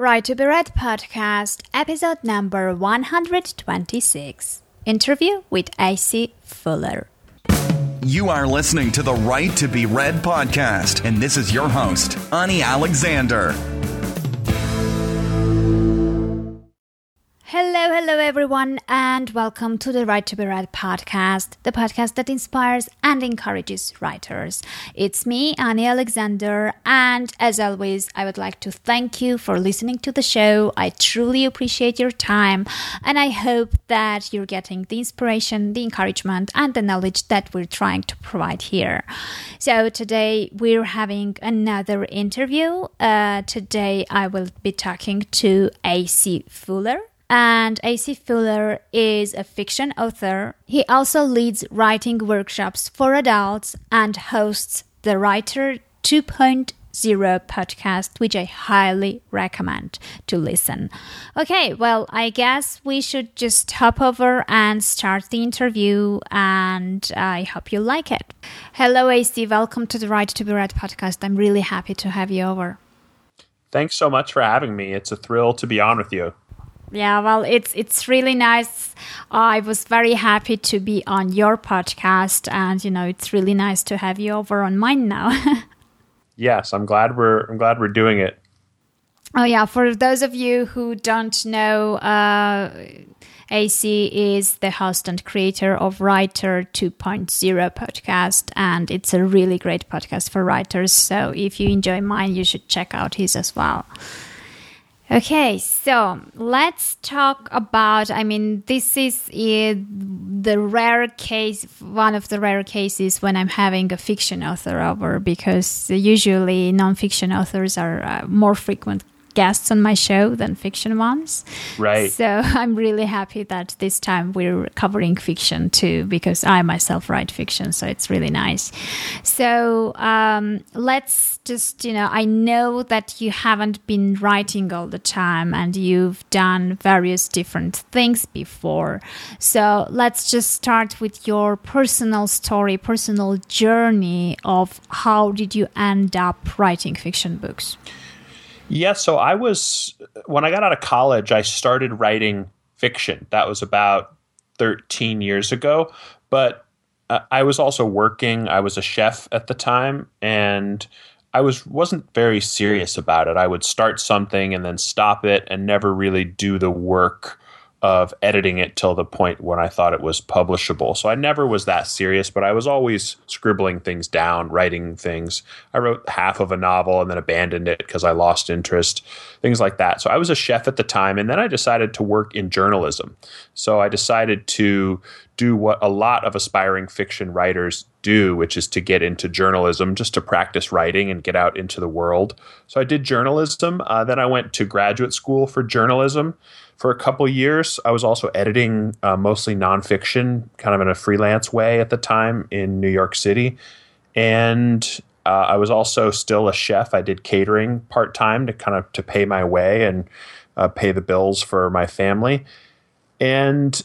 Right to be Read podcast, episode number 126. Interview with AC Fuller. You are listening to the Right to Be Read podcast, and this is your host, Ani Alexander. Hello, hello, everyone, and welcome to the Right to Be Read podcast, the podcast that inspires and encourages writers. It's me, Ani Alexander, and as always, I would like to thank you for listening to the show. I truly appreciate your time, and I hope that you're getting the inspiration, the encouragement, and the knowledge that we're trying to provide here. So, today we're having another interview. Uh, today, I will be talking to AC Fuller and AC Fuller is a fiction author. He also leads writing workshops for adults and hosts the Writer 2.0 podcast, which I highly recommend to listen. Okay, well, I guess we should just hop over and start the interview, and I hope you like it. Hello, AC. Welcome to the Right to Be Read podcast. I'm really happy to have you over. Thanks so much for having me. It's a thrill to be on with you. Yeah, well, it's it's really nice. I was very happy to be on your podcast, and you know, it's really nice to have you over on mine now. yes, I'm glad we're I'm glad we're doing it. Oh yeah, for those of you who don't know, uh, AC is the host and creator of Writer 2.0 podcast, and it's a really great podcast for writers. So if you enjoy mine, you should check out his as well. Okay, so let's talk about. I mean, this is the rare case, one of the rare cases when I'm having a fiction author over because usually nonfiction authors are uh, more frequent guests on my show than fiction ones. Right. So I'm really happy that this time we're covering fiction too, because I myself write fiction, so it's really nice. So um, let's just, you know, I know that you haven't been writing all the time and you've done various different things before. So let's just start with your personal story, personal journey of how did you end up writing fiction books? Yeah, so I was when I got out of college, I started writing fiction. That was about 13 years ago, but uh, I was also working. I was a chef at the time and I was wasn't very serious about it. I would start something and then stop it and never really do the work of editing it till the point when I thought it was publishable. So I never was that serious, but I was always scribbling things down, writing things. I wrote half of a novel and then abandoned it because I lost interest, things like that. So I was a chef at the time, and then I decided to work in journalism. So I decided to do what a lot of aspiring fiction writers do, which is to get into journalism, just to practice writing and get out into the world. So I did journalism. Uh, then I went to graduate school for journalism for a couple years. I was also editing uh, mostly nonfiction, kind of in a freelance way at the time in New York City. And uh, I was also still a chef. I did catering part time to kind of to pay my way and uh, pay the bills for my family. And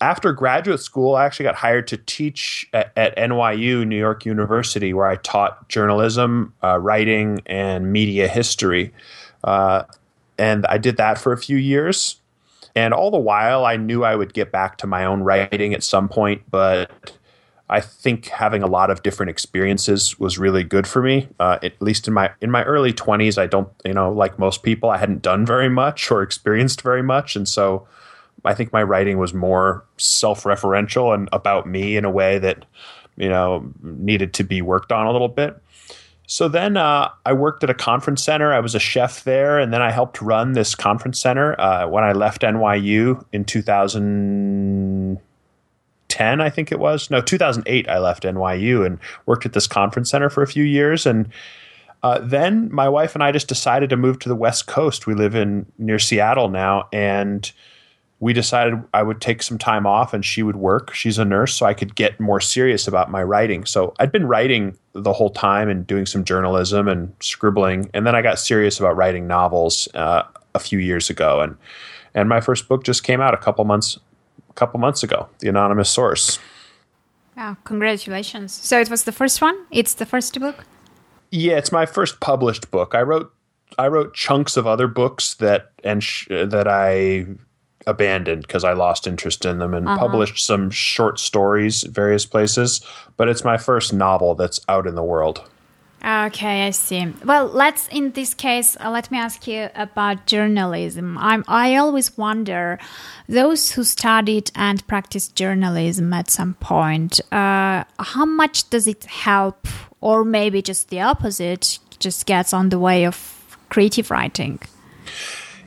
after graduate school, I actually got hired to teach at, at NYU, New York University, where I taught journalism, uh, writing, and media history. Uh, and I did that for a few years. And all the while, I knew I would get back to my own writing at some point, but I think having a lot of different experiences was really good for me. Uh, at least in my in my early twenties, I don't, you know, like most people, I hadn't done very much or experienced very much, and so I think my writing was more self-referential and about me in a way that you know needed to be worked on a little bit. So then uh, I worked at a conference center. I was a chef there, and then I helped run this conference center uh, when I left NYU in 2010, I think it was. No, 2008, I left NYU and worked at this conference center for a few years. And uh, then my wife and I just decided to move to the West Coast. We live in near Seattle now, and we decided I would take some time off and she would work. She's a nurse, so I could get more serious about my writing. So I'd been writing the whole time and doing some journalism and scribbling, and then I got serious about writing novels uh, a few years ago, and and my first book just came out a couple months a couple months ago, The Anonymous Source. Wow, congratulations! So it was the first one. It's the first book. Yeah, it's my first published book. I wrote I wrote chunks of other books that and sh- that I abandoned because I lost interest in them and uh-huh. published some short stories various places. But it's my first novel that's out in the world. Okay, I see. Well, let's in this case, uh, let me ask you about journalism. I'm I always wonder those who studied and practiced journalism at some point, uh, how much does it help, or maybe just the opposite, just gets on the way of creative writing?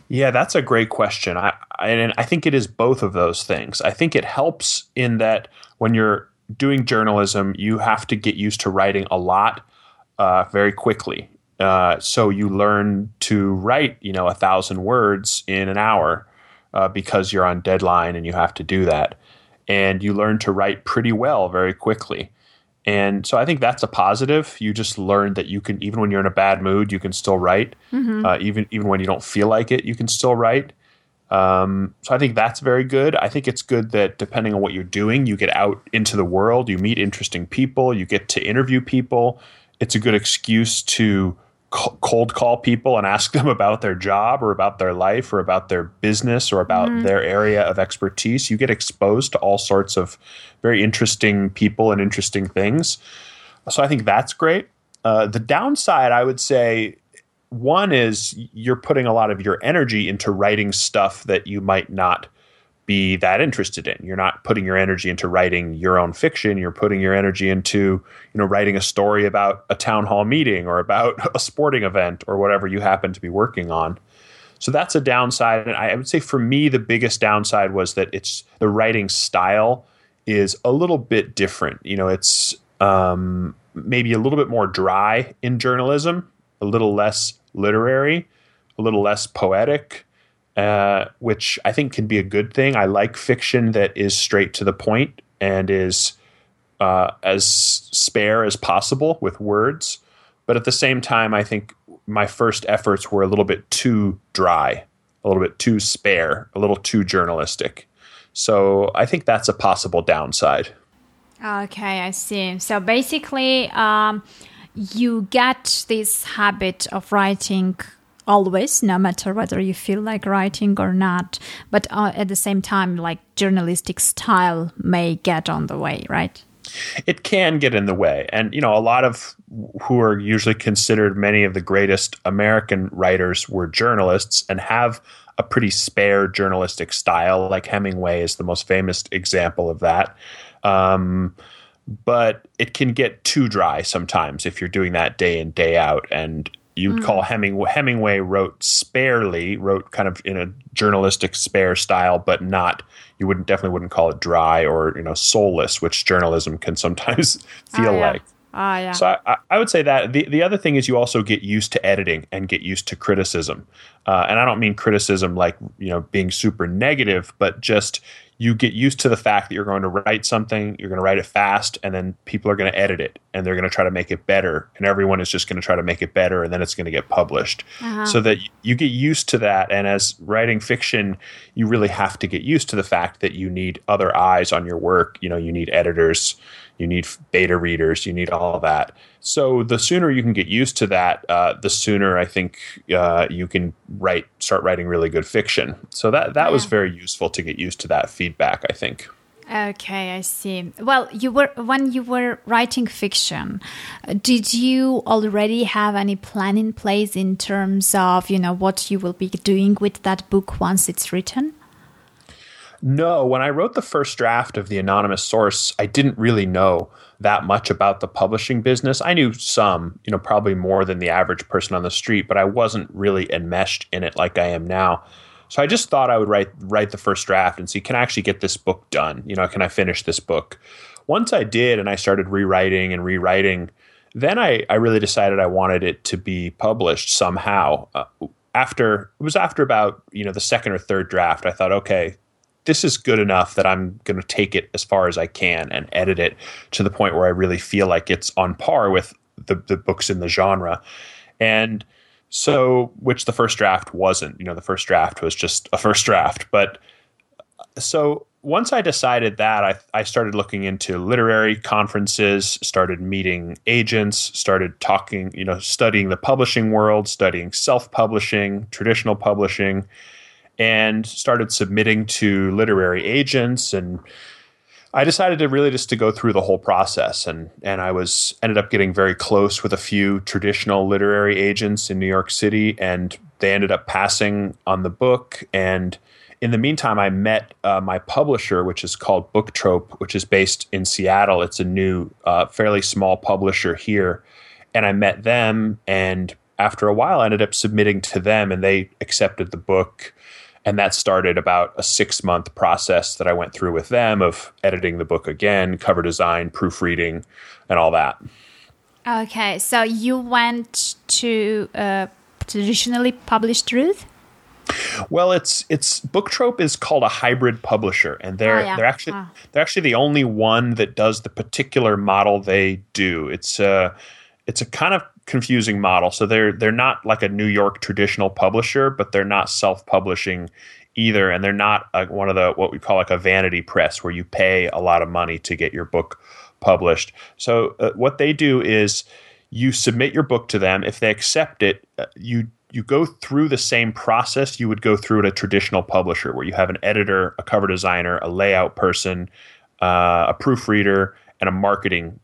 Yeah, that's a great question. I, I and I think it is both of those things. I think it helps in that when you're doing journalism, you have to get used to writing a lot uh, very quickly. Uh, so you learn to write, you know, a thousand words in an hour uh, because you're on deadline and you have to do that. And you learn to write pretty well very quickly. And so I think that's a positive. You just learn that you can, even when you're in a bad mood, you can still write. Mm-hmm. Uh, even even when you don't feel like it, you can still write. Um, so I think that's very good. I think it's good that depending on what you're doing, you get out into the world, you meet interesting people, you get to interview people, it's a good excuse to cold call people and ask them about their job or about their life or about their business or about mm. their area of expertise. You get exposed to all sorts of very interesting people and interesting things. So I think that's great. Uh, the downside, I would say, one is you're putting a lot of your energy into writing stuff that you might not be that interested in. You're not putting your energy into writing your own fiction. You're putting your energy into, you know, writing a story about a town hall meeting or about a sporting event or whatever you happen to be working on. So that's a downside. And I would say for me, the biggest downside was that it's the writing style is a little bit different. You know, it's um, maybe a little bit more dry in journalism, a little less literary, a little less poetic uh, which I think can be a good thing. I like fiction that is straight to the point and is uh, as spare as possible with words. But at the same time, I think my first efforts were a little bit too dry, a little bit too spare, a little too journalistic. So I think that's a possible downside. Okay, I see. So basically, um, you get this habit of writing always, no matter whether you feel like writing or not. But uh, at the same time, like journalistic style may get on the way, right? It can get in the way. And, you know, a lot of who are usually considered many of the greatest American writers were journalists and have a pretty spare journalistic style. Like Hemingway is the most famous example of that. Um, but it can get too dry sometimes if you're doing that day in, day out. And you'd mm. call Hemingway. Hemingway wrote sparely, wrote kind of in a journalistic spare style, but not. You wouldn't definitely wouldn't call it dry or you know soulless, which journalism can sometimes feel oh, yeah. like. Ah, yeah. So I, I, would say that the the other thing is you also get used to editing and get used to criticism, uh, and I don't mean criticism like you know being super negative, but just you get used to the fact that you're going to write something, you're going to write it fast, and then people are going to edit it and they're going to try to make it better. And everyone is just going to try to make it better and then it's going to get published. Uh-huh. So that you get used to that. And as writing fiction, you really have to get used to the fact that you need other eyes on your work. You know, you need editors, you need beta readers, you need all that. So the sooner you can get used to that, uh, the sooner I think uh, you can write, start writing really good fiction. So that that yeah. was very useful to get used to that feedback. I think. Okay, I see. Well, you were when you were writing fiction, did you already have any plan in place in terms of you know what you will be doing with that book once it's written? No, when I wrote the first draft of the anonymous source, I didn't really know that much about the publishing business. I knew some, you know, probably more than the average person on the street, but I wasn't really enmeshed in it like I am now. So I just thought I would write write the first draft and see can I actually get this book done? You know, can I finish this book? Once I did and I started rewriting and rewriting, then I, I really decided I wanted it to be published somehow. Uh, after it was after about you know the second or third draft, I thought, okay, this is good enough that I'm going to take it as far as I can and edit it to the point where I really feel like it's on par with the, the books in the genre. And so, which the first draft wasn't. You know, the first draft was just a first draft. But uh, so once I decided that, I, I started looking into literary conferences, started meeting agents, started talking, you know, studying the publishing world, studying self publishing, traditional publishing, and started submitting to literary agents. And I decided to really just to go through the whole process. And and I was ended up getting very close with a few traditional literary agents in New York City and they ended up passing on the book. And in the meantime I met uh, my publisher which is called Booktrope which is based in Seattle. It's a new uh, fairly small publisher here. And I met them and after a while I ended up submitting to them and they accepted the book and that started about a six month process that I went through with them of editing the book again, cover design, proofreading, and all that. Okay, so you went to uh, traditionally published route. Well, it's it's Booktrope is called a hybrid publisher, and they're Oh, yeah. they're actually Oh. they're actually the only one that does the particular model they do. It's a it's a kind of confusing model. So they're they're not like a New York traditional publisher, but they're not self publishing either, and they're not uh one of the what we call like a vanity press where you pay a lot of money to get your book published. So uh, what they do is you submit your book to them. If they accept it, uh, you you go through the same process you would go through at a traditional publisher, where you have an editor, a cover designer, a layout person, uh, a proofreader, and a marketing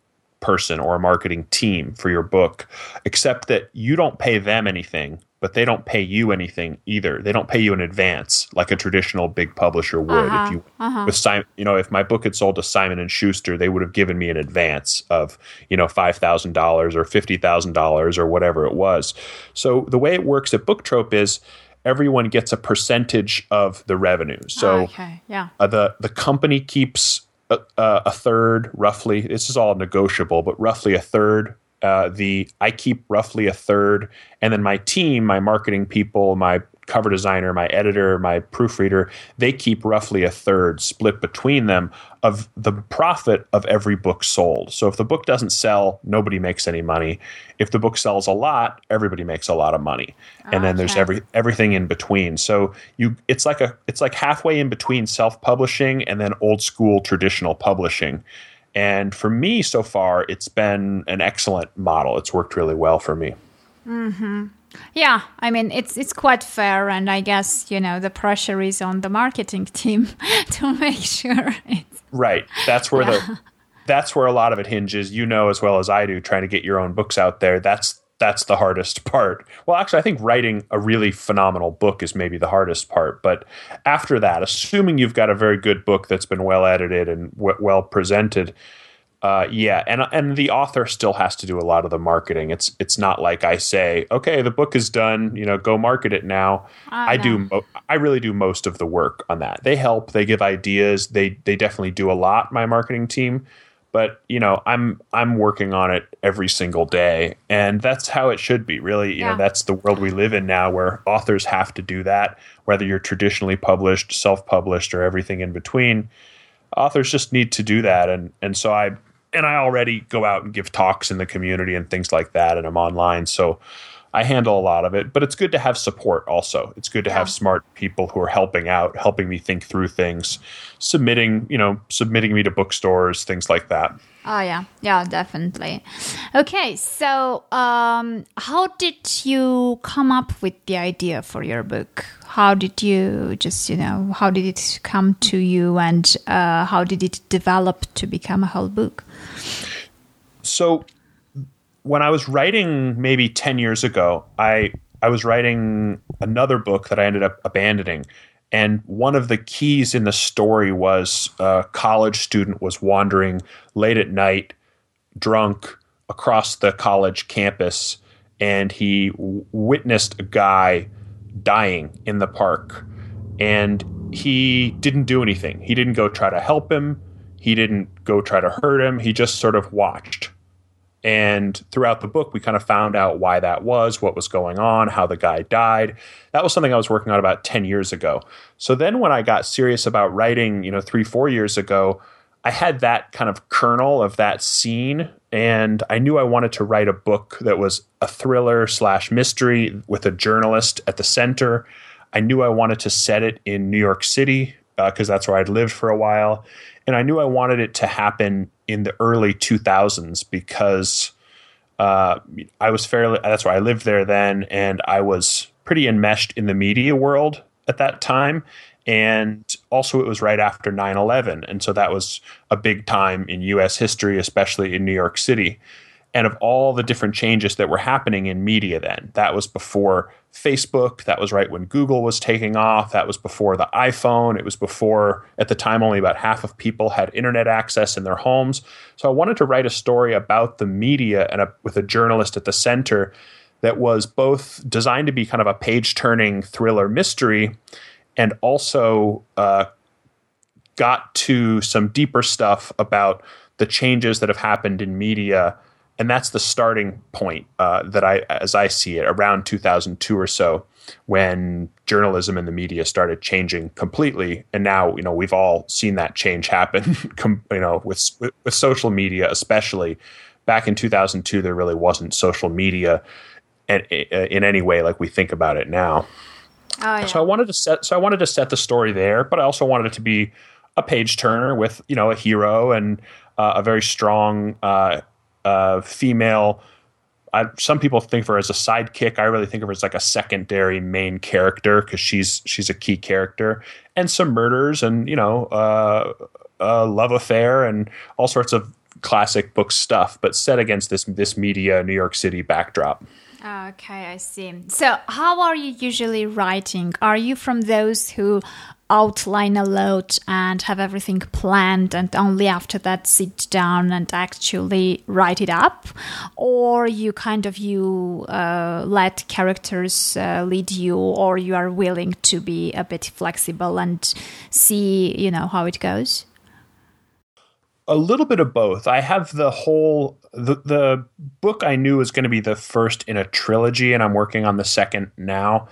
person or a marketing team for your book. Except that you don't pay them anything, but they don't pay you anything either. They don't pay you in advance like a traditional big publisher would. Uh-huh, If you with Simon, you know, if my book had sold to Simon and Schuster, they would have given me an advance of, you know, five thousand dollars or fifty thousand dollars or whatever it was. So the way it works at Booktrope is everyone gets a percentage of the revenue. So okay, yeah. uh, the the company keeps a, a third, roughly. This is all negotiable, but roughly a third. Uh, the I keep roughly a third, and then my team, my marketing people, my cover designer, my editor, my proofreader, they keep roughly a third, split between them of the profit of every book sold. So if the book doesn't sell, nobody makes any money. If the book sells a lot, everybody makes a lot of money, and then ah, there's every everything in between. So you it's like a it's like halfway in between self-publishing and then old school traditional publishing. And for me so far it's been an excellent model. It's worked really well for me. Mm-hmm. Yeah, I mean it's it's quite fair, and I guess you know the pressure is on the marketing team to make sure it's Right. That's where the that's where a lot of it hinges. You know as well as I do trying to get your own books out there. That's that's the hardest part. Well, actually I think writing a really phenomenal book is maybe the hardest part, but after that, assuming you've got a very good book that's been well edited and w- well presented, uh, yeah, and and the author still has to do a lot of the marketing. It's it's not like I say, okay, the book is done, you know, go market it now. I do, mo- I really do most of the work on that. They help, they give ideas, they they definitely do a lot. My marketing team, but you know, I'm I'm working on it every single day, and that's how it should be. Really, you Yeah. know, that's the world we live in now, where authors have to do that, whether you're traditionally published, self-published, or everything in between authors just need to do that. And and so I and I already go out and give talks in the community and things like that and I'm online. So I handle a lot of it but it's good to have support also it's good to have smart people who are helping out helping me think through things submitting you know submitting me to bookstores things like that Oh yeah, yeah, definitely. Okay, so um, how did you come up with the idea for your book? How did you just, you know, how did it come to you, and uh, how did it develop to become a whole book? so when I was writing maybe 10 years ago, I I was writing another book that I ended up abandoning. And one of the keys in the story was a college student was wandering late at night, drunk, across the college campus, and he w- witnessed a guy dying in the park. And he didn't do anything. He didn't go try to help him. He didn't go try to hurt him. He just sort of watched. And throughout the book, we kind of found out why that was, what was going on, how the guy died. That was something I was working on about 10 years ago. So then when I got serious about writing, you know, three, four years ago, I had that kind of kernel of that scene. And I knew I wanted to write a book that was a thriller slash mystery with a journalist at the center. I knew I wanted to set it in New York City because uh, that's where I'd lived for a while. And I knew I wanted it to happen in the early 2000s because uh, I was fairly, that's where I lived there then. And I was pretty enmeshed in the media world at that time. And also, it was right after 9 11. And so that was a big time in US history, especially in New York City. And of all the different changes that were happening in media then, that was before Facebook. That was right when Google was taking off. That was before the iPhone. It was before, at the time, only about half of people had internet access in their homes. So I wanted to write a story about the media and a, with a journalist at the center that was both designed to be kind of a page turning thriller mystery and also uh, got to some deeper stuff about the changes that have happened in media. And that's the starting point uh, that I, as I see it, around 2002 or so, when journalism and the media started changing completely. And now, you know, we've all seen that change happen. you know, with, with social media, especially. Back in 2002, there really wasn't social media in, in any way like we think about it now. Oh, yeah. So I wanted to set so I wanted to set the story there, but I also wanted it to be a page turner with you know a hero and uh, a very strong uh, uh, female. I, some people think of her as a sidekick. I really think of her as like a secondary main character because she's she's a key character, and some murders and you know uh, a love affair and all sorts of classic book stuff, but set against this this media New York City backdrop. Okay, I see. So, how are you usually writing? Are you from those who outline a lot and have everything planned and only after that sit down and actually write it up or you kind of you uh, let characters uh, lead you or you are willing to be a bit flexible and see you know how it goes a little bit of both. I have the whole the the book I knew was going to be the first in a trilogy, and I'm working on the second now.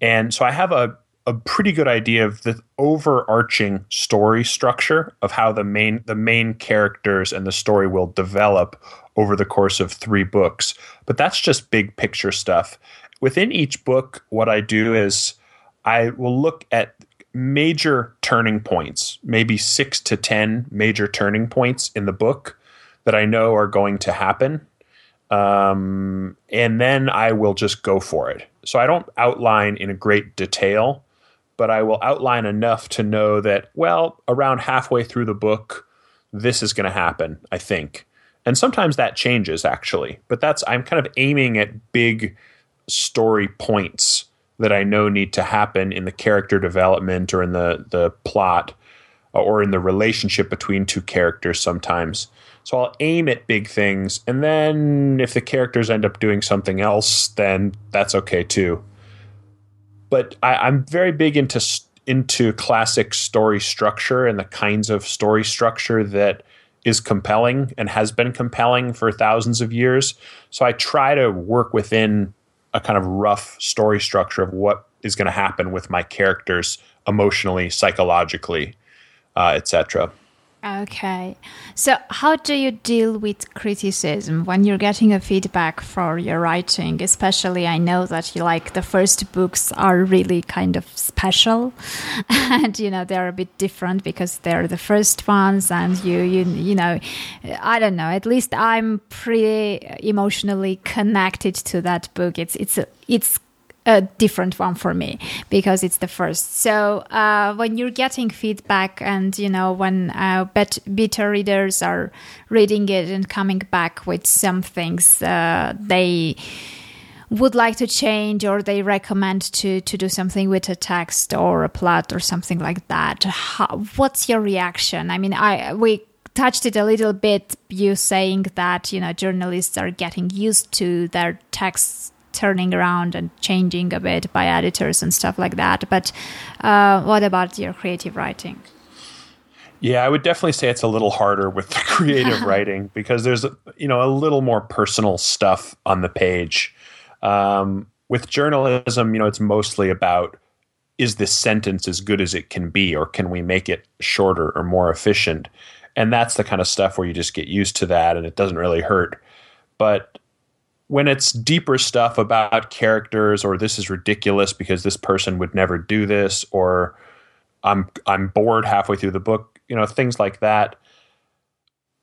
And so I have a a pretty good idea of the overarching story structure of how the main the main characters and the story will develop over the course of three books. But that's just big picture stuff. Within each book, what I do is I will look at major turning points, maybe six to 10 major turning points in the book that I know are going to happen. Um, and then I will just go for it. So I don't outline in a great detail, but I will outline enough to know that, well, around halfway through the book, this is going to happen, I think. And sometimes that changes actually, but that's, I'm kind of aiming at big story points that I know need to happen in the character development or in the the plot uh, or in the relationship between two characters sometimes. So I'll aim at big things, and then if the characters end up doing something else, then that's okay too. But I, am very big into into classic story structure and the kinds of story structure that is compelling and has been compelling for thousands of years. So I try to work within a kind of rough story structure of what is going to happen with my characters emotionally, psychologically, uh, etc. Okay. So, how do you deal with criticism when you're getting a feedback for your writing? Especially, I know that you like the first books are really kind of special, and you know they're a bit different because they're the first ones, and you you you know, I don't know. At least I'm pretty emotionally connected to that book. It's it's it's a different one for me because it's the first. So uh, when you're getting feedback, and you know when uh, bet- beta readers are reading it and coming back with some things uh, they would like to change or they recommend to to do something with a text or a plot or something like that How, what's your reaction i mean i we touched it a little bit you saying that you know journalists are getting used to their texts turning around and changing a bit by editors and stuff like that. But uh, what about your creative writing? Yeah, I would definitely say it's a little harder with the creative writing because there's you know a little more personal stuff on the page. Um, with journalism, you know, it's mostly about is this sentence as good as it can be, or can we make it shorter or more efficient? And that's the kind of stuff where you just get used to that, and it doesn't really hurt. But when it's deeper stuff about characters or this is ridiculous because this person would never do this or I'm I'm bored halfway through the book. You know, things like that.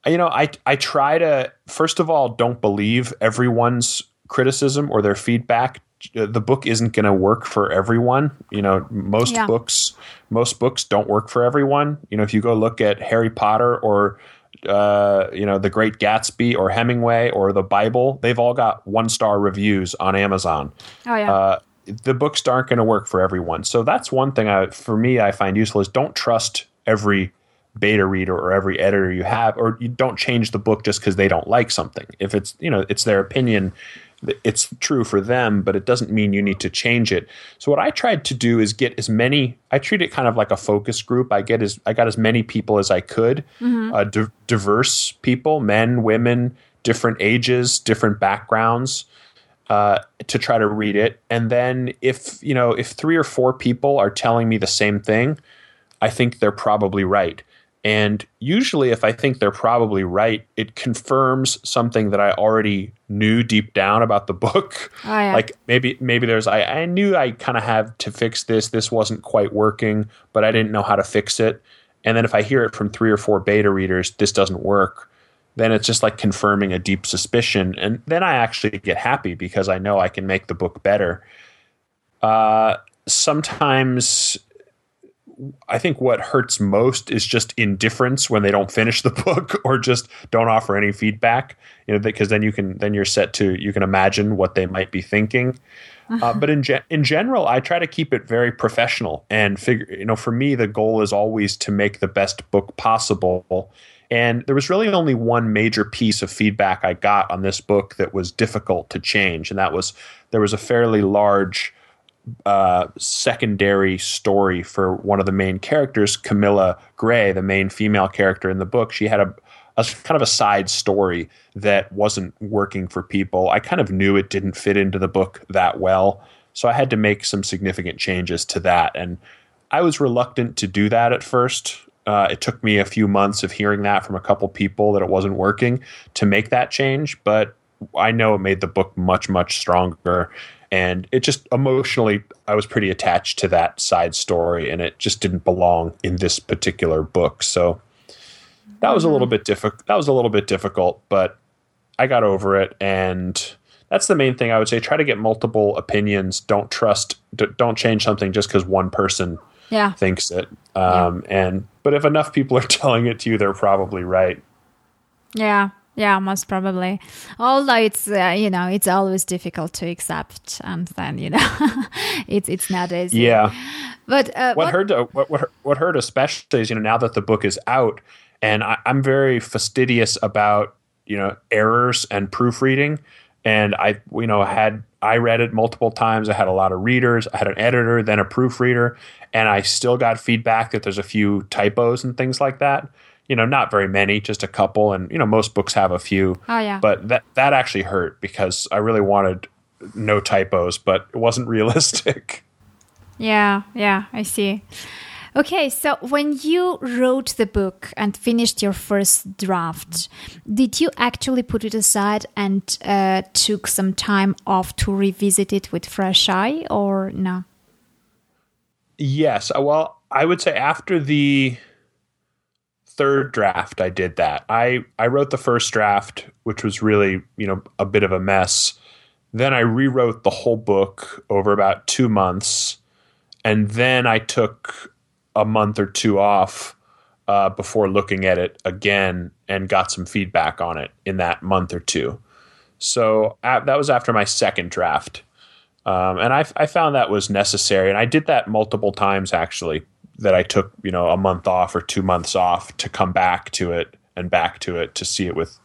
You know, I I try to first of all don't believe everyone's criticism or their feedback. Uh, the book isn't going to work for everyone. You know, most Yeah. books most books don't work for everyone. You know, if you go look at Harry Potter or uh, you know, The Great Gatsby or Hemingway or the Bible, they've all got one star reviews on Amazon Oh yeah. uh, the books aren't going to work for everyone. So that's one thing I, for me, I find useful is don't trust every beta reader or every editor you have, or you don't change the book just because they don't like something. If it's, you know, it's their opinion, it's true for them, but it doesn't mean you need to change it. So what I tried to do is get as many, I treat it kind of like a focus group. I get as, I got as many people as I could, uh, di- diverse people, men, women, different ages, different backgrounds uh, to try to read it. And then if you know if three or four people are telling me the same thing, I think they're probably right. And usually, if I think they're probably right, it confirms something that I already knew deep down about the book. Oh, yeah. Like maybe maybe there's I, I knew I kind of have to fix this. This wasn't quite working, but I didn't know how to fix it. And then if I hear it from three or four beta readers, this doesn't work then it's just like confirming a deep suspicion. And then I actually get happy because I know I can make the book better. Uh, sometimes I think what hurts most is just indifference when they don't finish the book or just don't offer any feedback. You know, because then you can then you're set to you can imagine what they might be thinking. Uh, but in ge- in general, I try to keep it very professional and figure. You know, for me, the goal is always to make the best book possible. And there was really only one major piece of feedback I got on this book that was difficult to change, and that was there was a fairly large uh, secondary story for one of the main characters, Camilla Gray, the main female character in the book. She had a, a kind of a side story that wasn't working for people. I kind of knew it didn't fit into the book that well, so I had to make some significant changes to that. And I was reluctant to do that at first. Uh, it took me a few months of hearing that from a couple people that it wasn't working to make that change, but I know it made the book much, much stronger. And it just emotionally, I was pretty attached to that side story, and it just didn't belong in this particular book. So that was a little bit difficult. That was a little bit difficult, but I got over it. And that's the main thing I would say. Try to get multiple opinions. Don't trust, d- don't change something just because one person yeah. thinks it. Um, And but if enough people are telling it to you, they're probably right. Yeah, yeah, most probably. Although it's uh, you know it's always difficult to accept, and then you know it's it's not easy. Yeah. But uh, What hurt? What what what hurt especially is you know now that the book is out, and I, I'm very fastidious about you know errors and proofreading, and I you know had I read it multiple times. I had a lot of readers. I had an editor, then a proofreader, and I still got feedback that there's a few typos and things like that. You know, not very many, just a couple, and you know most books have a few. Oh, yeah. But that that actually hurt because I really wanted no typos, but it wasn't realistic. Yeah, yeah, I see. Okay, so when you wrote the book and finished your first draft, did you actually put it aside and uh, took some time off to revisit it with fresh eye, or no? Yes. uh, Well, I would say after the third draft, I did that. I, I wrote the first draft, which was really, you know, a bit of a mess. Then I rewrote the whole book over about two months. And then I took a month or two off uh, before looking at it again and got some feedback on it in that month or two. So that was after my second draft. Um, and I, I found that was necessary, and I did that multiple times actually. That I took, you know, a month off or two months off to come back to it and back to it to see it with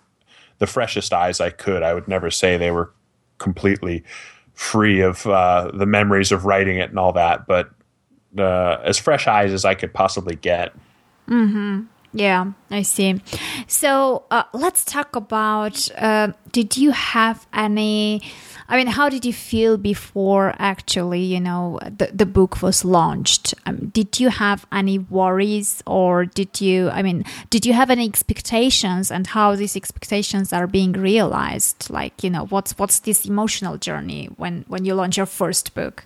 the freshest eyes I could. I would never say they were completely free of uh, the memories of writing it and all that, but uh, as fresh eyes as I could possibly get. Mm-hmm. Yeah, I see. So uh, let's talk about uh, did you have any? I mean, how did you feel before actually, you know, the, the book was launched? Um, did you have any worries or did you, I mean, did you have any expectations and how these expectations are being realized? Like, you know, what's what's this emotional journey when when you launch your first book?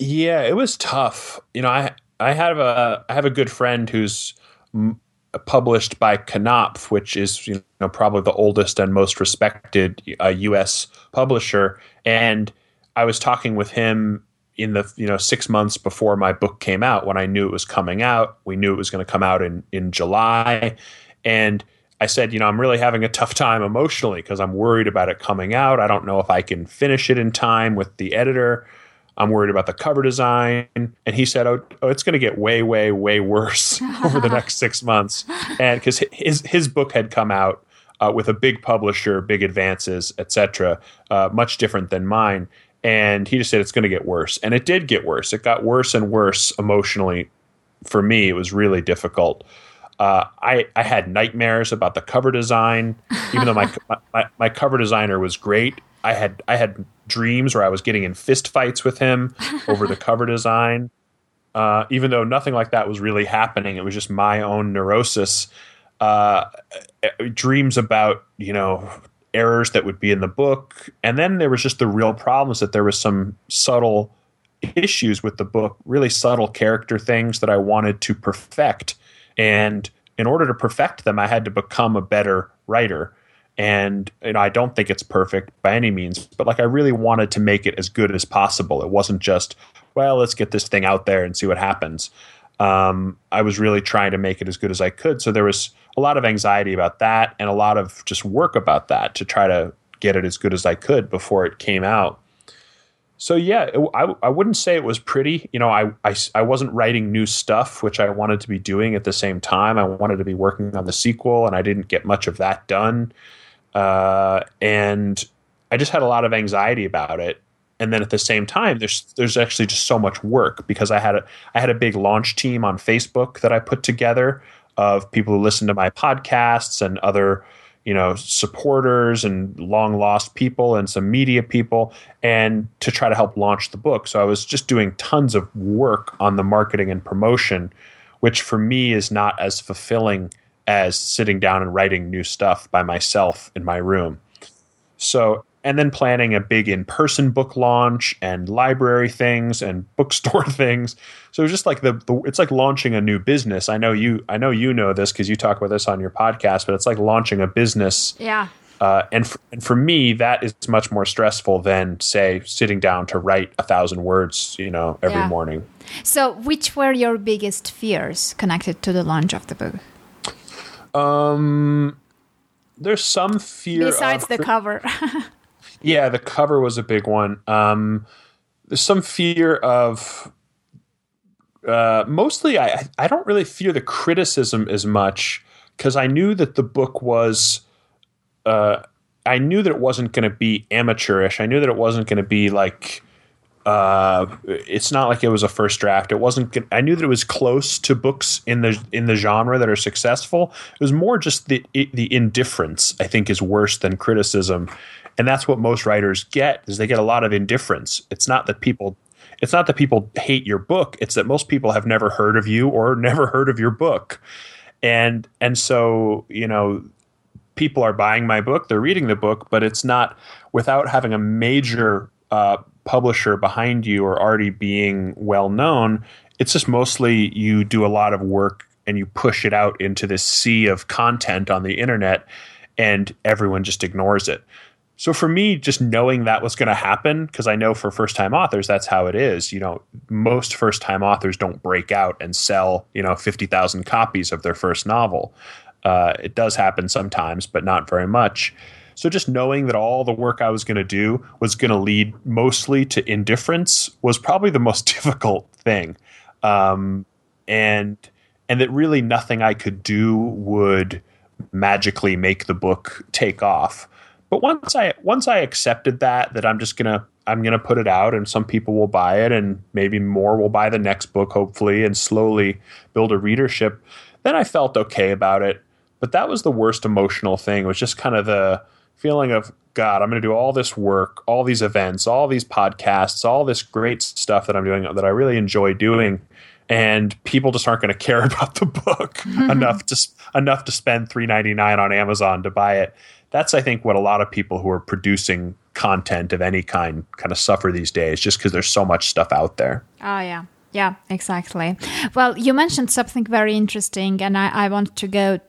Yeah, it was tough. You know, I I have a I have a good friend who's published by Knopf, which is you know probably the oldest and most respected uh, U.S. publisher, and I was talking with him in the you know six months before my book came out when I knew it was coming out. We knew it was going to come out in in July, and I said, you know, I'm really having a tough time emotionally because I'm worried about it coming out. I don't know if I can finish it in time with the editor. I'm worried about the cover design. And he said, oh, oh it's going to get way, way, way worse over the next six months. And because his, his book had come out uh, with a big publisher, big advances, etc., uh, much different than mine. And he just said, it's going to get worse. And it did get worse. It got worse and worse emotionally for me. It was really difficult. Uh, I, I had nightmares about the cover design, even though my, my, my cover designer was great. I had I had dreams where I was getting in fist fights with him over the cover design. Uh, even though nothing like that was really happening, it was just my own neurosis. Uh, dreams about you know errors that would be in the book, and then there was just the real problems that there was some subtle issues with the book, really subtle character things that I wanted to perfect and in order to perfect them, I had to become a better writer. And you know, I don't think it's perfect by any means, but like I really wanted to make it as good as possible. It wasn't just, well, let's get this thing out there and see what happens. Um, I was really trying to make it as good as I could. So there was a lot of anxiety about that and a lot of just work about that to try to get it as good as I could before it came out so yeah, it, I, I wouldn't say it was pretty. You know, I, I, I wasn't writing new stuff, which I wanted to be doing at the same time. I wanted to be working on the sequel, and I didn't get much of that done. Uh, and I just had a lot of anxiety about it. And then at the same time, there's there's actually just so much work because I had a I had a big launch team on Facebook that I put together of people who listen to my podcasts and other you know supporters and long lost people and some media people and to try to help launch the book so i was just doing tons of work on the marketing and promotion which for me is not as fulfilling as sitting down and writing new stuff by myself in my room so and then planning a big in-person book launch and library things and bookstore things. So it's just like the, the, it's like launching a new business. I know you I know you know this because you talk about this on your podcast, but it's like launching a business. Yeah. Uh, and for, and for me, that is much more stressful than say sitting down to write a thousand words, you know, every yeah. morning. So, which were your biggest fears connected to the launch of the book? Um, there's some fear besides the cover. Yeah, the cover was a big one. Um, there's some fear of. Uh, mostly, I I don't really fear the criticism as much because I knew that the book was. Uh, I knew that it wasn't going to be amateurish. I knew that it wasn't going to be like. Uh, it's not like it was a first draft. It wasn't. I knew that it was close to books in the in the genre that are successful. It was more just the the indifference. I think is worse than criticism and that's what most writers get is they get a lot of indifference it's not that people it's not that people hate your book it's that most people have never heard of you or never heard of your book and and so you know people are buying my book they're reading the book but it's not without having a major uh, publisher behind you or already being well known it's just mostly you do a lot of work and you push it out into this sea of content on the internet and everyone just ignores it so for me, just knowing that was going to happen, because I know for first time authors, that's how it is. You know, most first time authors don't break out and sell, you know, 50,000 copies of their first novel. Uh, it does happen sometimes, but not very much. So just knowing that all the work I was going to do was going to lead mostly to indifference was probably the most difficult thing. Um, and and that really nothing I could do would magically make the book take off. But once I once I accepted that that I'm just gonna I'm gonna put it out and some people will buy it and maybe more will buy the next book hopefully and slowly build a readership, then I felt okay about it. But that was the worst emotional thing. It was just kind of the feeling of God, I'm going to do all this work, all these events, all these podcasts, all this great stuff that I'm doing that I really enjoy doing, and people just aren't going to care about the book enough to enough to spend 3.99 on Amazon to buy it that's I think what a lot of people who are producing content of any kind kind of suffer these days, just because there's so much stuff out there. Oh yeah, Yeah, exactly. Well, you mentioned something very interesting, and I, I want to go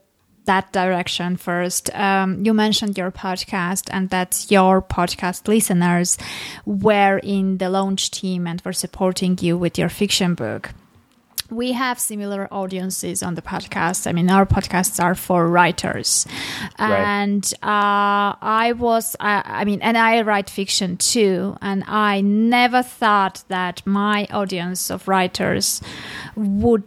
that direction first. Um, you mentioned your podcast, and that your podcast listeners were in the launch team and were supporting you with your fiction book we have similar audiences on the podcast. I mean, our podcasts are for writers, right. and uh, I was, I, I mean, and I write fiction too, and I never thought that my audience of writers would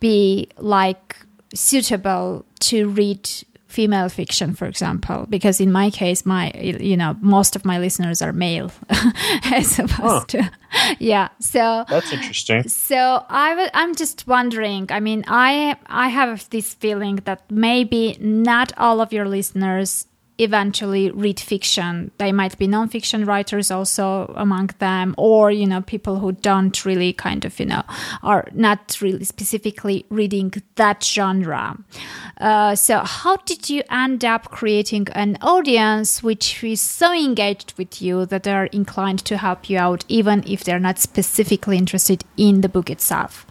be like suitable to read female fiction, for example, because in my case, my you know most of my listeners are male, as opposed huh. to yeah. So that's interesting. So I w- I'm just wondering. I mean, I I have this feeling that maybe not all of your listeners eventually read fiction. They might be nonfiction writers also among them, or you know, people who don't really kind of you know are not really specifically reading that genre. Uh, so, how did you end up creating an audience which is so engaged with you that they're inclined to help you out, even if they're not specifically interested in the book itself?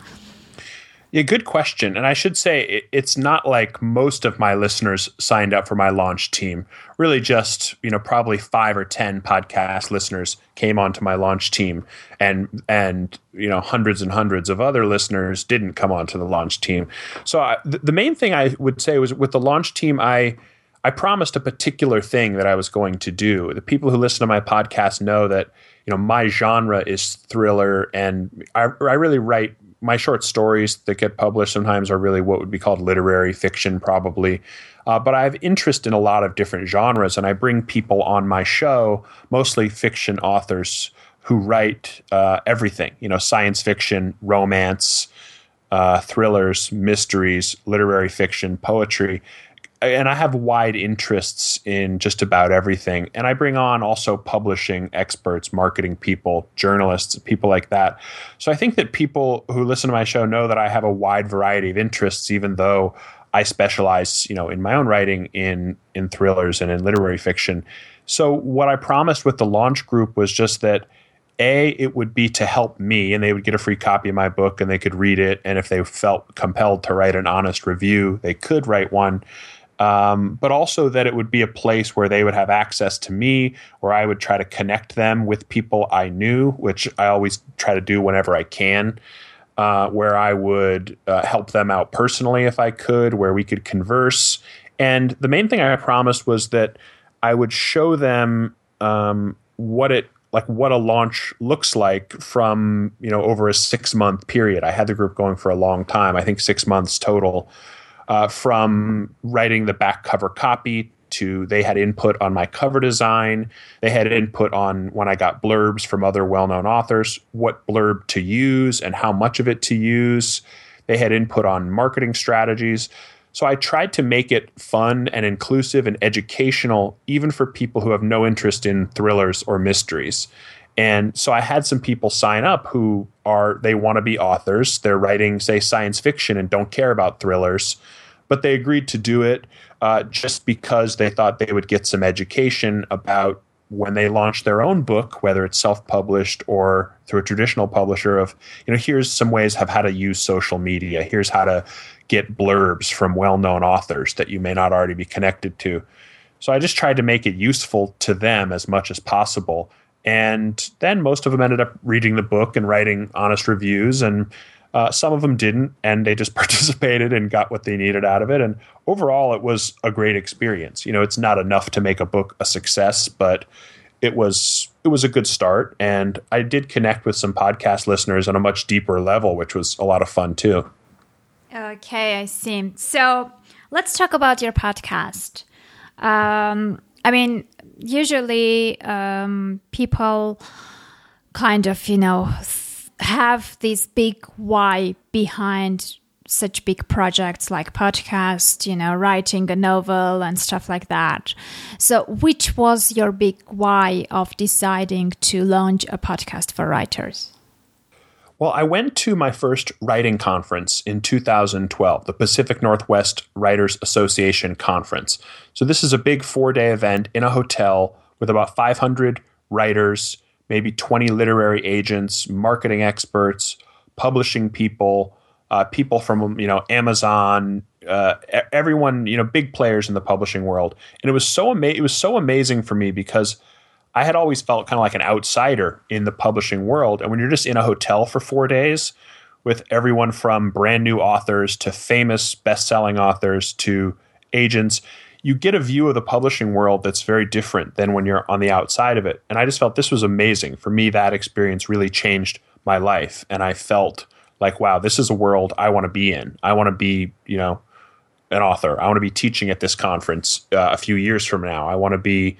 Yeah, good question. And I should say it's not like most of my listeners signed up for my launch team. Really, just you know, probably five or ten podcast listeners came onto my launch team, and and you know, hundreds and hundreds of other listeners didn't come onto the launch team. So I, the main thing I would say was with the launch team, I. I promised a particular thing that I was going to do. The people who listen to my podcast know that you know my genre is thriller, and I, I really write my short stories that get published sometimes are really what would be called literary fiction, probably. Uh, but I have interest in a lot of different genres, and I bring people on my show, mostly fiction authors who write uh, everything, you know, science fiction, romance, uh, thrillers, mysteries, literary fiction, poetry and I have wide interests in just about everything. And I bring on also publishing experts, marketing people, journalists, people like that. So I think that people who listen to my show know that I have a wide variety of interests, even though I specialize, you know, in my own writing in in thrillers and in literary fiction. So what I promised with the launch group was just that a it would be to help me and they would get a free copy of my book and they could read it and if they felt compelled to write an honest review they could write one um, but also that it would be a place where they would have access to me, where I would try to connect them with people I knew, which I always try to do whenever I can. Uh, where I would uh, help them out personally if I could, where we could converse. And the main thing I promised was that I would show them um, what it like what a launch looks like from you know over a six month period. I had the group going for a long time. I think six months total uh, from writing the back cover copy to they had input on my cover design. They had input on when I got blurbs from other well known authors, what blurb to use and how much of it to use. They had input on marketing strategies. So I tried to make it fun and inclusive and educational, even for people who have no interest in thrillers or mysteries. And so I had some people sign up who are, they want to be authors. They're writing, say, science fiction and don't care about thrillers but they agreed to do it uh, just because they thought they would get some education about when they launch their own book, whether it's self-published or through a traditional publisher. Of you know, here's some ways of how to use social media. Here's how to get blurbs from well-known authors that you may not already be connected to. So I just tried to make it useful to them as much as possible. And then most of them ended up reading the book and writing honest reviews and uh, some of them didn't, and they just participated and got what they needed out of it. And overall, it was a great experience. You know, it's not enough to make a book a success, but it was it was a good start. And I did connect with some podcast listeners on a much deeper level, which was a lot of fun too. Okay, I see. So let's talk about your podcast. Um, I mean, usually um, people kind of, you know, have this big why behind such big projects like podcast, you know, writing a novel and stuff like that. So, which was your big why of deciding to launch a podcast for writers? Well, I went to my first writing conference in 2012, the Pacific Northwest Writers Association conference. So, this is a big four day event in a hotel with about 500 writers maybe 20 literary agents, marketing experts, publishing people, uh, people from you know Amazon, uh, everyone you know big players in the publishing world, and it was so ama- it was so amazing for me because I had always felt kind of like an outsider in the publishing world, and when you're just in a hotel for four days with everyone from brand new authors to famous best-selling authors to agents you get a view of the publishing world that's very different than when you're on the outside of it. And I just felt this was amazing. For me, that experience really changed my life. And I felt like, wow, this is a world I want to be in. I want to be, you know, an author. I want to be teaching at this conference uh, a few years from now. I want to be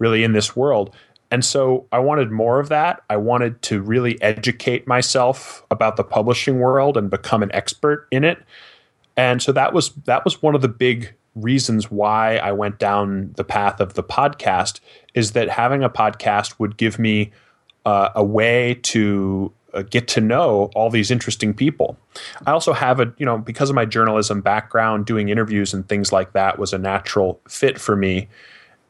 really in this world. And so I wanted more of that. I wanted to really educate myself about the publishing world and become an expert in it. And so that was that was one of the big reasons why I went down the path of the podcast is that having a podcast would give me uh, a way to uh, get to know all these interesting people. I also have a, you know, because of my journalism background, doing interviews and things like that was a natural fit for me.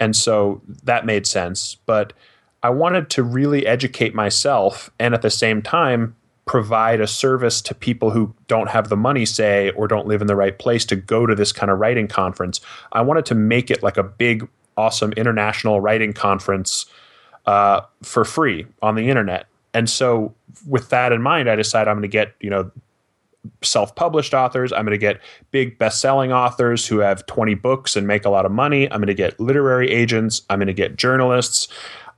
And so that made sense. But I wanted to really educate myself and at the same time provide a service to people who don't have the money, say, or don't live in the right place to go to this kind of writing conference. I wanted to make it like a big, awesome international writing conference uh, for free on the internet. And so, with that in mind, I decided I'm going to get, you know, self-published authors. I'm going to get big best-selling authors who have 20 books and make a lot of money. I'm going to get literary agents. I'm going to get journalists.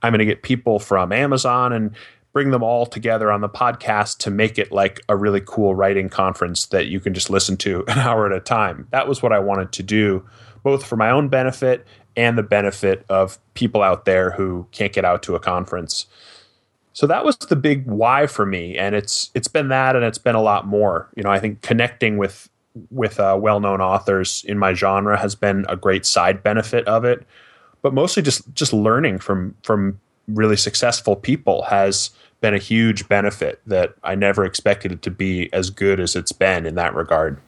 I'm going to get people from Amazon and bring them all together on the podcast to make it like a really cool writing conference that you can just listen to an hour at a time. That was what I wanted to do, both for my own benefit and the benefit of people out there who can't get out to a conference. So that was the big why for me, and it's it's been that, and it's been a lot more. You know, I think connecting with with uh, well known authors in my genre has been a great side benefit of it, but mostly just just learning from from really successful people has been a huge benefit that I never expected it to be as good as it's been in that regard.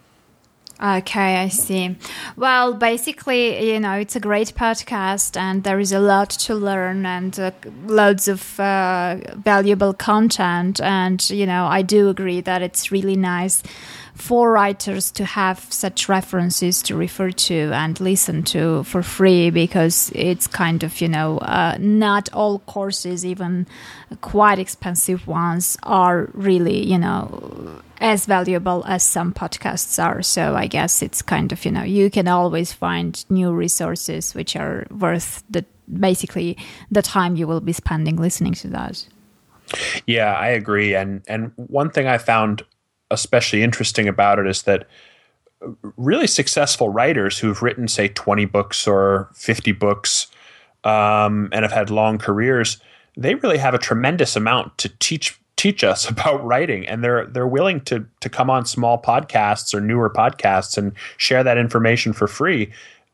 Okay, I see. Well, basically, you know, it's a great podcast and there is a lot to learn and uh, loads of uh, valuable content. And, you know, I do agree that it's really nice for writers to have such references to refer to and listen to for free because it's kind of, you know, uh, not all courses, even quite expensive ones, are really, you know, as valuable as some podcasts are. So I guess it's kind of, you know, you can always find new resources which are worth the basically the time you will be spending listening to that. Yeah, I agree. And and one thing I found especially interesting about it is that really successful writers who've written, say, 20 books or 50 books um, and have had long careers, they really have a tremendous amount to teach teach us about writing. And they're they're willing to to come on small podcasts or newer podcasts and share that information for free.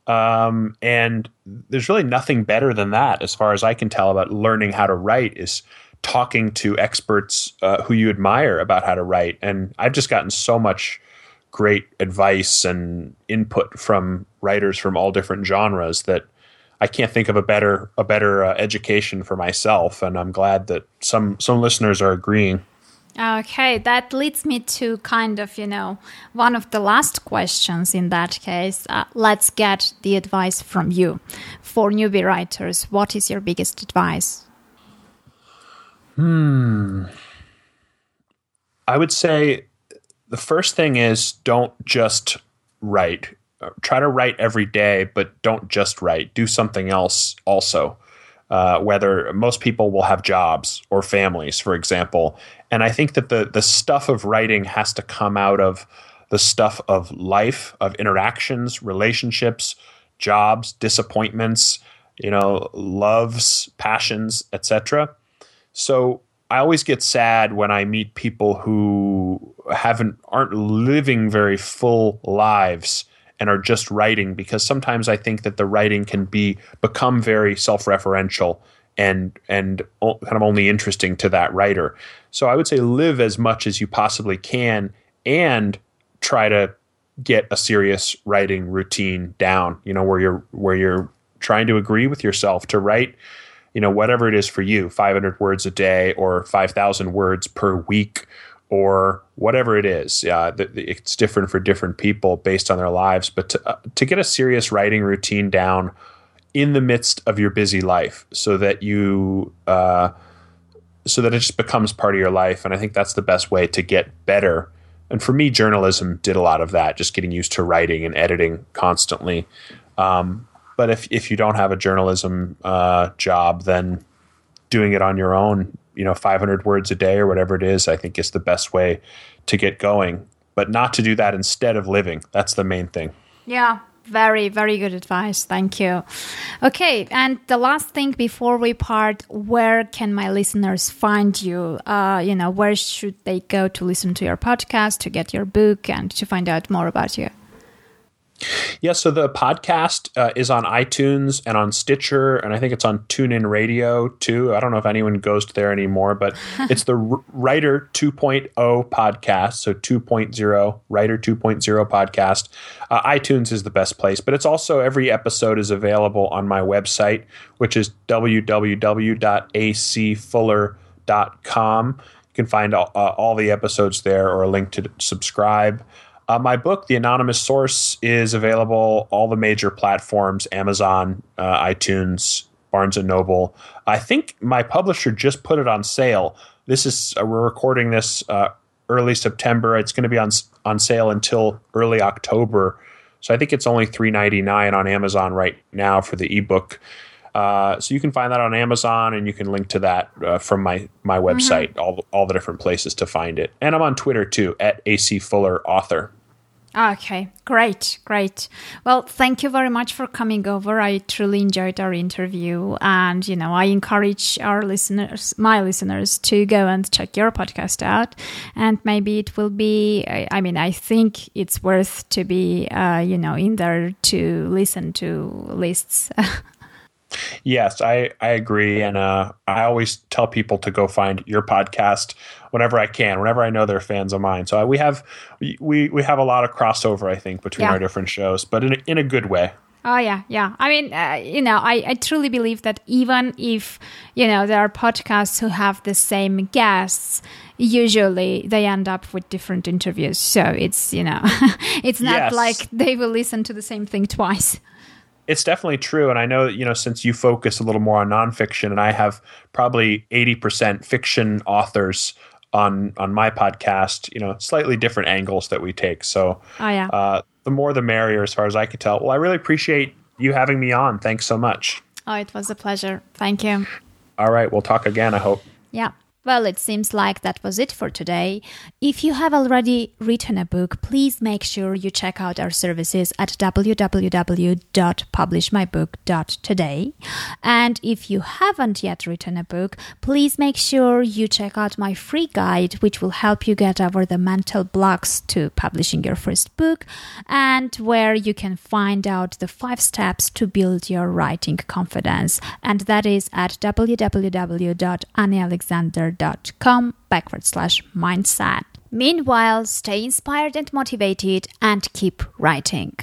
Um, and there's really nothing better than that as far as i can tell about learning how to write is talking to experts uh, who you admire about how to write. And I've just gotten so much great advice and input from writers from all different genres that I can't think of a better a better uh, education for myself. And I'm glad that some some listeners are agreeing. Okay, that leads me to kind of, you know, one of the last questions in that case. Uh, let's get the advice from you. For newbie writers, what is your biggest advice? Hmm. I would say the first thing is don't just write. Try to write every day, but don't just write. Do something else also. Uh, whether most people will have jobs or families, for example. And I think that the the stuff of writing has to come out of the stuff of life, of interactions, relationships, jobs, disappointments, you know, loves, passions, etc. So I always get sad when I meet people who haven't aren't living very full lives and are just writing because sometimes I think that the writing can be become very self-referential and and kind of only interesting to that writer. So I would say live as much as you possibly can and try to get a serious writing routine down, you know, where you're where you're trying to agree with yourself to write you know, whatever it is for you, 500 words a day or 5,000 words per week or whatever it is. Yeah, it's different for different people based on their lives. But to, uh, to get a serious writing routine down in the midst of your busy life, so that you uh, so that it just becomes part of your life, and I think that's the best way to get better. And for me, journalism did a lot of that, just getting used to writing and editing constantly. Um, but if if you don't have a journalism uh, job, then doing it on your own you know 500 words a day or whatever it is i think is the best way to get going. But not to do that instead of living. That's the main thing. Yeah very very good advice. Thank you. Okay and the last thing before we part where can my listeners find you? Uh, you know where should they go to listen to your podcast to get your book and to find out more about you yeah, so the podcast uh, is on iTunes and on Stitcher, and I think it's on TuneIn Radio too. I don't know if anyone goes there anymore, but it's the R- Writer 2.0 podcast. So 2.0, Writer 2.0 podcast. Uh, iTunes is the best place, but it's also every episode is available on my website, which is www.acfuller.com. You can find all, uh, all the episodes there or a link to subscribe. Uh, my book, The Anonymous Source, is available all the major platforms: Amazon, uh, iTunes, Barnes and Noble. I think my publisher just put it on sale. This is uh, we're recording this uh, early September. It's going to be on on sale until early October. So I think it's only three ninety nine on Amazon right now for the ebook. Uh, so you can find that on Amazon, and you can link to that uh, from my my website, mm-hmm. all all the different places to find it. And I'm on Twitter too at AC Fuller Author. Okay, great, great. Well, thank you very much for coming over. I truly enjoyed our interview, and you know, I encourage our listeners, my listeners, to go and check your podcast out, and maybe it will be. I mean, I think it's worth to be, uh, you know, in there to listen to lists. Yes, I, I agree. And uh, I always tell people to go find your podcast whenever I can, whenever I know they're fans of mine. So we have we, we have a lot of crossover, I think, between yeah. our different shows, but in a, in a good way. Oh yeah, yeah. I mean, uh, you know, I, I truly believe that even if you know there are podcasts who have the same guests, usually they end up with different interviews. So it's you know, it's not yes. like they will listen to the same thing twice it's definitely true. And I know that, you know, since you focus a little more on nonfiction and I have probably 80% fiction authors on, on my podcast, you know, slightly different angles that we take. So, oh, yeah. uh, the more the merrier, as far as I could tell. Well, I really appreciate you having me on. Thanks so much. Oh, it was a pleasure. Thank you. All right. We'll talk again, I hope. Yeah. Well, it seems like that was it for today. If you have already written a book, please make sure you check out our services at www.publishmybook.today. And if you haven't yet written a book, please make sure you check out my free guide, which will help you get over the mental blocks to publishing your first book and where you can find out the five steps to build your writing confidence. And that is at www.anialexander.com com backward slash mindset. Meanwhile, stay inspired and motivated and keep writing.